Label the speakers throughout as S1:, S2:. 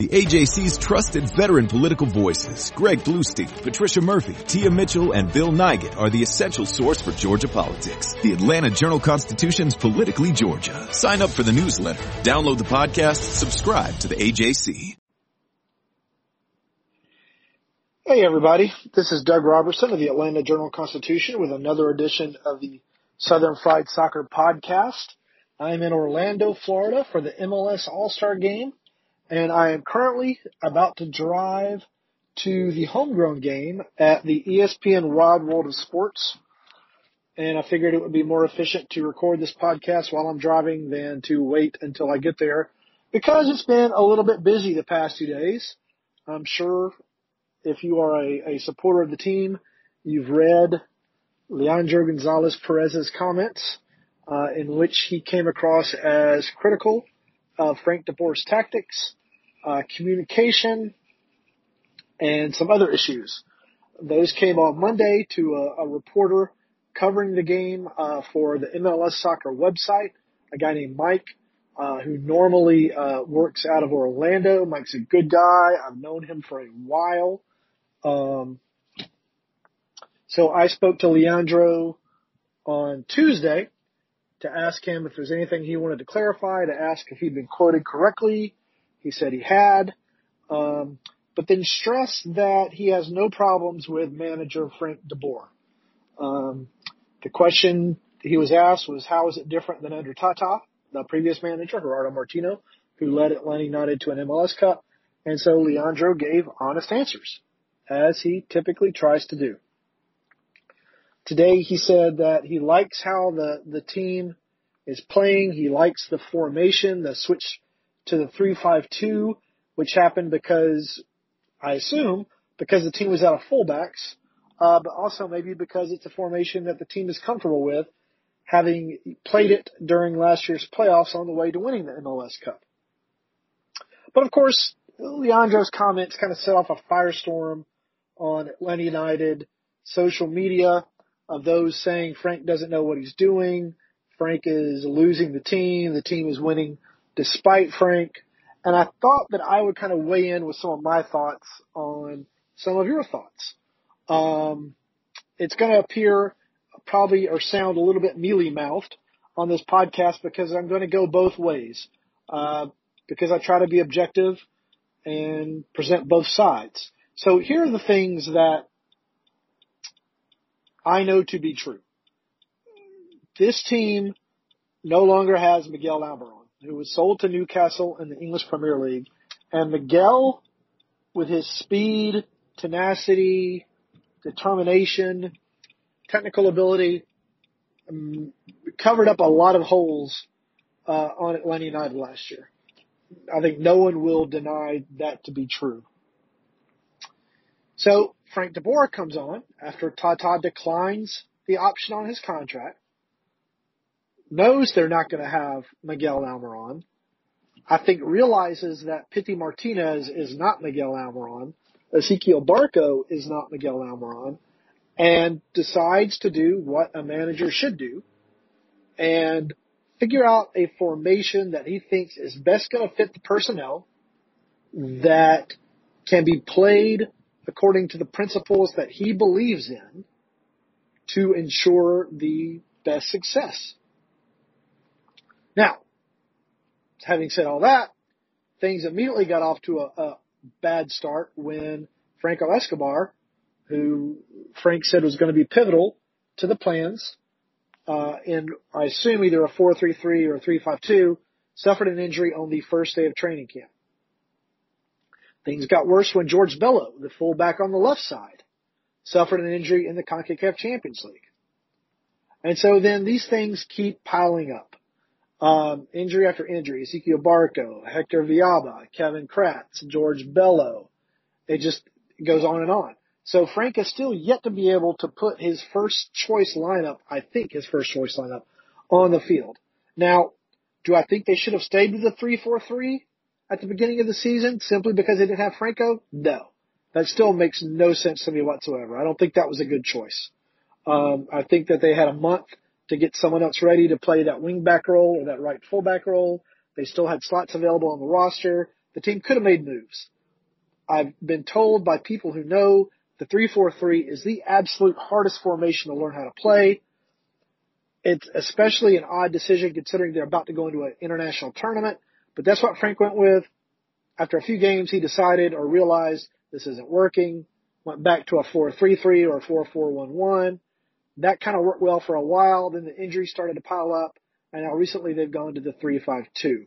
S1: The AJC's trusted veteran political voices, Greg Bluestein, Patricia Murphy, Tia Mitchell, and Bill Nigut are the essential source for Georgia politics. The Atlanta Journal-Constitution's Politically Georgia. Sign up for the newsletter, download the podcast, subscribe to the AJC.
S2: Hey everybody, this is Doug Roberson of the Atlanta Journal-Constitution with another edition of the Southern Fried Soccer Podcast. I'm in Orlando, Florida for the MLS All-Star Game and I am currently about to drive to the homegrown game at the ESPN Wide World of Sports. And I figured it would be more efficient to record this podcast while I'm driving than to wait until I get there because it's been a little bit busy the past two days. I'm sure if you are a, a supporter of the team, you've read Leandro Gonzalez Pirez's comments, uh, in which he came across as critical of Frank de Boer's tactics uh, communication, and some other issues. Those came on Monday to a, a reporter covering the game uh, for the MLS Soccer website, a guy named Mike, uh, who normally uh, works out of Orlando. Mike's a good guy. I've known him for a while. Um, so I spoke to Leandro on Tuesday to ask him if there's anything he wanted to clarify, to ask if he'd been quoted correctly, he said he had, um, but then stressed that he has no problems with manager Frank de Boer. Um, the question he was asked was, how is it different than under Tata, the previous manager, Gerardo Martino, who led Atlanta United to an MLS Cup? And so Leandro gave honest answers, as he typically tries to do. Today he said that he likes how the, the team is playing. He likes the formation, the switch to the 352, which happened because, I assume, because the team was out of fullbacks, uh, but also maybe because it's a formation that the team is comfortable with, having played it during last year's playoffs on the way to winning the MLS Cup. But of course, Leandro's comments kind of set off a firestorm on Atlanta United social media of those saying Frank doesn't know what he's doing. Frank is losing the team. The team is winning despite Frank. And I thought that I would kind of weigh in with some of my thoughts on some of your thoughts. Um, it's going to appear probably or sound a little bit mealy mouthed on this podcast because I'm going to go both ways. Uh, because I try to be objective and present both sides. So here are the things that I know to be true. This team no longer has Miguel Almiron who was sold to Newcastle in the English Premier League. And Miguel, with his speed, tenacity, determination, technical ability, um, covered up a lot of holes uh, on Atlanta United last year. I think no one will deny that to be true. So Frank de Boer comes on after Tata declines the option on his contract knows they're not going to have Miguel Almiron. I think realizes that Pity Martinez is not Miguel Almiron. Ezequiel Barco is not Miguel Almiron and decides to do what a manager should do and figure out a formation that he thinks is best going to fit the personnel that can be played according to the principles that he believes in to ensure the best success. Now, having said all that, things immediately got off to a, a bad start when Franco Escobar, who Frank said was going to be pivotal to the plans, uh, in I assume either a 4-3-3 or a 3-5-2, suffered an injury on the first day of training camp. Things got worse when George Bello, the fullback on the left side, suffered an injury in the CONCACAF Champions League. And so then these things keep piling up. Um, injury after injury, Ezequiel Barco, Hector Villalba, Kevin Kratz, George Bello. It just goes on and on. So Frank is still yet to be able to put his first choice lineup, I think his first choice lineup, on the field. Now, do I think they should have stayed with the 3-4-3 at the beginning of the season simply because they didn't have Franco? No. That still makes no sense to me whatsoever. I don't think that was a good choice. Um, I think that they had a month to get someone else ready to play that wing back role or that right fullback role. They still had slots available on the roster. The team could have made moves. I've been told by people who know the 3-4-3 is the absolute hardest formation to learn how to play. It's especially an odd decision considering they're about to go into an international tournament, but that's what Frank went with. After a few games, he decided or realized this isn't working, went back to a 4-3-3 or a 4-4-1-1. That kind of worked well for a while. Then the injuries started to pile up, and now recently they've gone to the 3-5-2.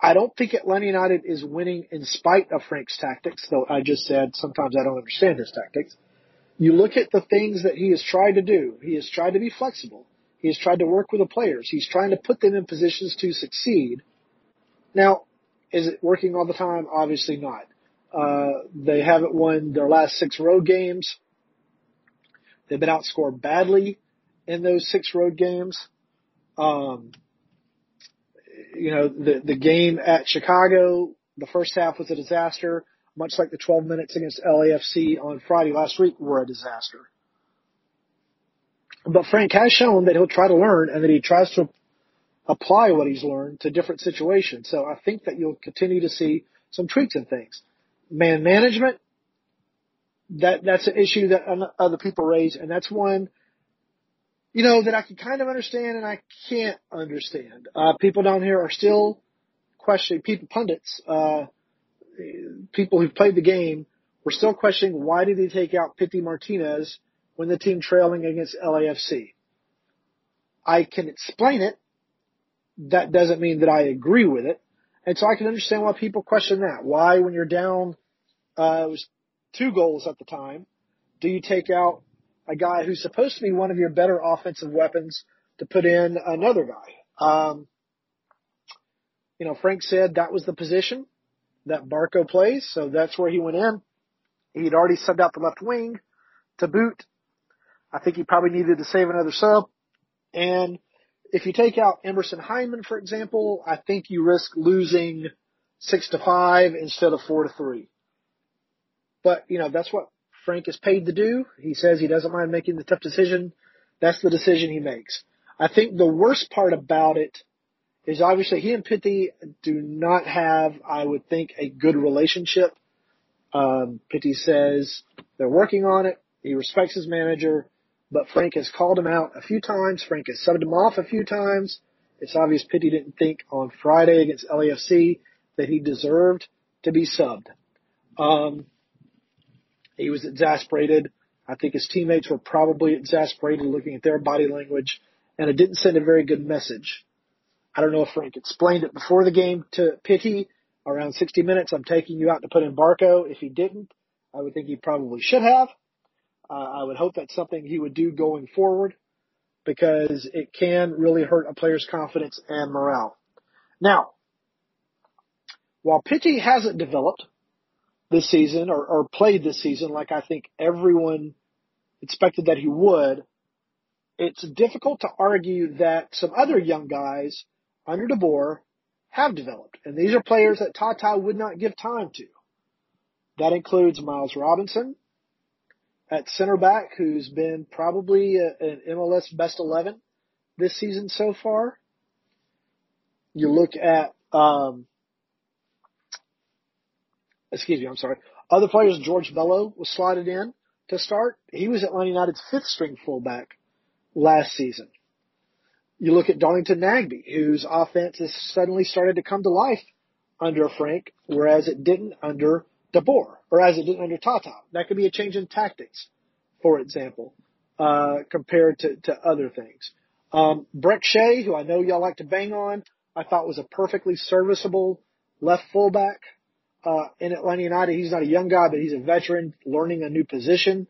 S2: I don't think Atlanta United is winning in spite of Frank's tactics, though I just said sometimes I don't understand his tactics. You look at the things that he has tried to do. He has tried to be flexible. He has tried to work with the players. He's trying to put them in positions to succeed. Now, is it working all the time? Obviously not. Uh, they haven't won their last six road games. They've been outscored badly in those six road games. Um, you know, the, the game at Chicago, the first half was a disaster much like the 12 minutes against LAFC on Friday last week were a disaster. But Frank has shown that he'll try to learn and that he tries to apply what he's learned to different situations. So I think that you'll continue to see some tweaks and things. Man management, that, that's an issue that other people raise and that's one, you know, that I can kind of understand and I can't understand. Uh, people down here are still questioning, people, pundits, uh, people who've played the game were still questioning why did he take out Pity Martinez when the team trailing against LAFC. I can explain it. That doesn't mean that I agree with it. And so I can understand why people question that. Why, when you're down, uh, it was two goals at the time, do you take out a guy who's supposed to be one of your better offensive weapons to put in another guy? Um, you know, Frank said that was the position that Barco plays, so that's where he went in. He'd already subbed out the left wing to boot. I think he probably needed to save another sub. And if you take out Emerson Hyndman, for example, I think you risk losing six to five instead of four to three. But, you know, that's what Frank is paid to do. He says he doesn't mind making the tough decision. That's the decision he makes. I think the worst part about it is obviously he and Pity do not have, I would think, a good relationship. Um, Pity says they're working on it. He respects his manager, but Frank has called him out a few times. Frank has subbed him off a few times. It's obvious Pity didn't think on Friday against LAFC that he deserved to be subbed. Um, he was exasperated. I think his teammates were probably exasperated looking at their body language, and it didn't send a very good message. I don't know if Frank explained it before the game to Pity around 60 minutes. I'm taking you out to put in Barco. If he didn't, I would think he probably should have. Uh, I would hope that's something he would do going forward because it can really hurt a player's confidence and morale. Now, while Pity hasn't developed this season or, or played this season like I think everyone expected that he would, it's difficult to argue that some other young guys under de Boer have developed. And these are players that Tata would not give time to. That includes Miles Robinson at center back, who's been probably a, an MLS best 11 this season so far. You look at, um, excuse me, I'm sorry. Other players, George Bello was slotted in to start. He was Atlanta United's fifth string fullback last season. You look at Darlington Nagbe, whose offense has suddenly started to come to life under Frank, whereas it didn't under de Boer, or as it didn't under Tata. That could be a change in tactics, for example, uh, compared to, to other things. Um, Brek Shea, who I know y'all like to bang on, I thought was a perfectly serviceable left fullback uh, in Atlanta United. He's not a young guy, but he's a veteran learning a new position.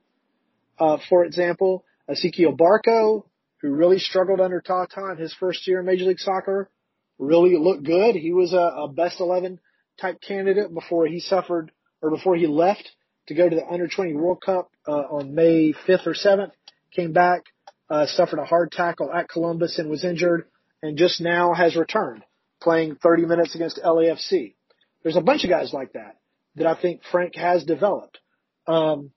S2: Uh, for example, Ezequiel Barco, who really struggled under Tata in his first year in Major League Soccer, really looked good. He was a, a best 11 type candidate before he suffered or before he left to go to the under 20 World Cup uh, on May 5th or 7th. Came back, uh, suffered a hard tackle at Columbus and was injured, and just now has returned, playing 30 minutes against LAFC. There's a bunch of guys like that that I think Frank has developed. Um,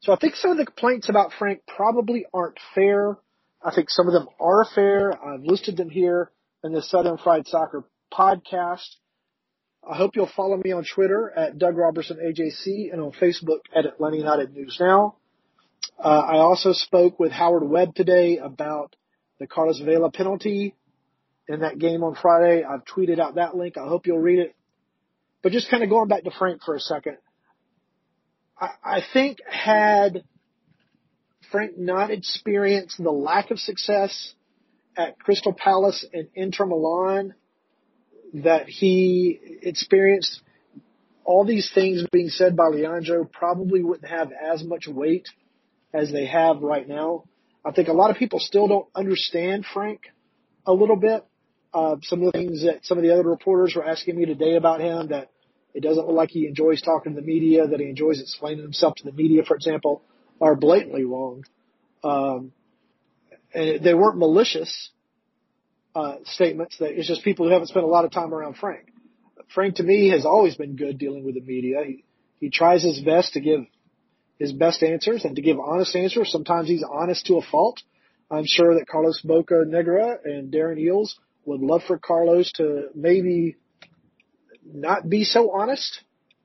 S2: so I think some of the complaints about Frank probably aren't fair. I think some of them are fair. I've listed them here in the Southern Fried Soccer podcast. I hope you'll follow me on Twitter at Doug Roberson AJC and on Facebook at Atlanta United News Now. Uh, I also spoke with Howard Webb today about the Carlos Vela penalty in that game on Friday. I've tweeted out that link. I hope you'll read it. But just kind of going back to Frank for a second. I, I think had Frank not experienced the lack of success at Crystal Palace and Inter Milan that he experienced, all these things being said by Leandro probably wouldn't have as much weight as they have right now. I think a lot of people still don't understand Frank a little bit. Uh, some of the things that some of the other reporters were asking me today about him that it doesn't look like he enjoys talking to the media, that he enjoys explaining himself to the media, for example, are blatantly wrong. Um, and they weren't malicious uh, statements. That it's just people who haven't spent a lot of time around Frank. Frank to me has always been good dealing with the media. He he tries his best to give his best answers and to give honest answers. Sometimes he's honest to a fault. I'm sure that Carlos Bocanegra and Darren Eales would love for Carlos to maybe not be so honest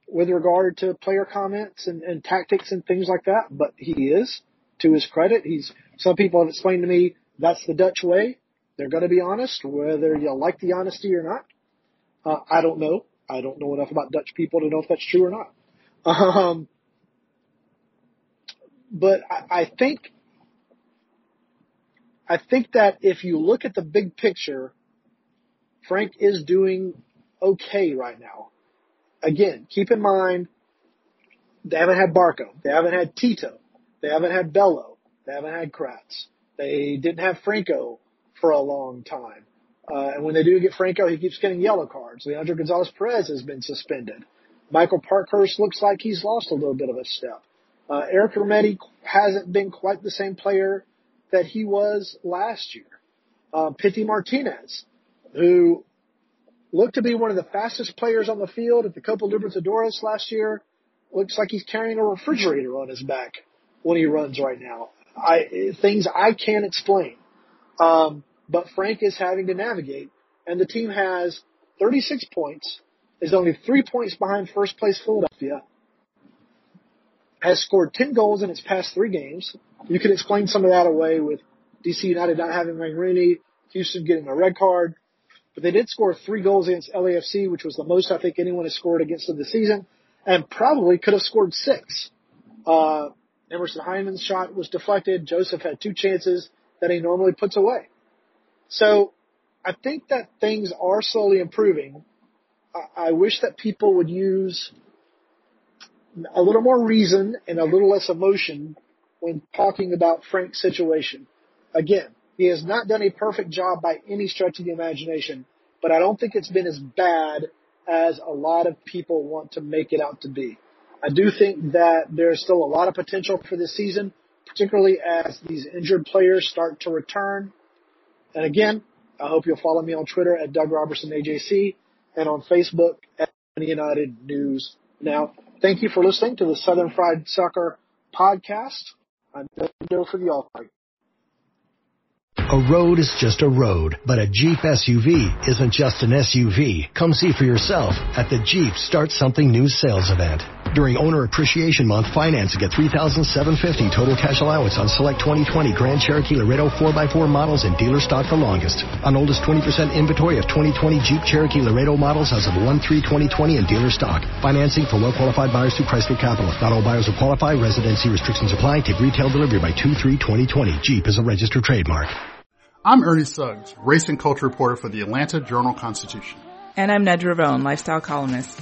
S2: with regard to player comments and, and tactics and things like that, but he is. To his credit, he's. Some people have explained to me that's the Dutch way. They're going to be honest, whether you like the honesty or not. Uh, I don't know. I don't know enough about Dutch people to know if that's true or not. Um, but I, I think, I think that if you look at the big picture, Frank is doing okay right now. Again, keep in mind, they haven't had Barco. They haven't had Tito. They haven't had Bello. They haven't had Kratz. They didn't have Franco for a long time. Uh, and when they do get Franco, he keeps getting yellow cards. Leandro Gonzalez Pirez has been suspended. Michael Parkhurst looks like he's lost a little bit of a step. Uh, Eric Remedi hasn't been quite the same player that he was last year. Uh, Pity Martinez, who looked to be one of the fastest players on the field at the Copa Libertadores last year, looks like he's carrying a refrigerator on his back when he runs right now. I, things I can't explain. Um, but Frank is having to navigate, and the team has 36 points, is only three points behind first place Philadelphia, has scored 10 goals in its past three games. You could explain some of that away with DC United not having Rooney, Houston getting a red card, but they did score three goals against LAFC, which was the most I think anyone has scored against them this season, and probably could have scored six. Uh, Emerson Hyndman's shot was deflected. Josef had two chances that he normally puts away. So I think that things are slowly improving. I, I wish that people would use a little more reason and a little less emotion when talking about Frank's situation. Again, he has not done a perfect job by any stretch of the imagination, but I don't think it's been as bad as a lot of people want to make it out to be. I do think that there's still a lot of potential for this season, particularly as these injured players start to return. And again, I hope you'll follow me on Twitter at Doug Roberson AJC and on Facebook at United News Now. Thank you for listening to the Southern Fried Soccer podcast. I'm Joe for the All.
S3: A road is just a road, but a Jeep SUV isn't just an SUV. Come see for yourself at the Jeep Start Something New sales event. During Owner Appreciation Month, finance and get $3,750 total cash allowance on select 2020 Grand Cherokee Laredo 4x4 models in dealer stock the longest. On oldest 20% inventory of 2020 Jeep Cherokee Laredo models as of 1-3-2020 in dealer stock. Financing for well-qualified buyers through Chrysler Capital. Not all buyers will qualify. Residency restrictions apply. Take retail delivery by 2-3-2020. Jeep is a registered trademark.
S4: I'm Ernie Suggs, race and culture reporter for the Atlanta Journal-Constitution.
S5: And I'm Nedra Rhone, lifestyle columnist.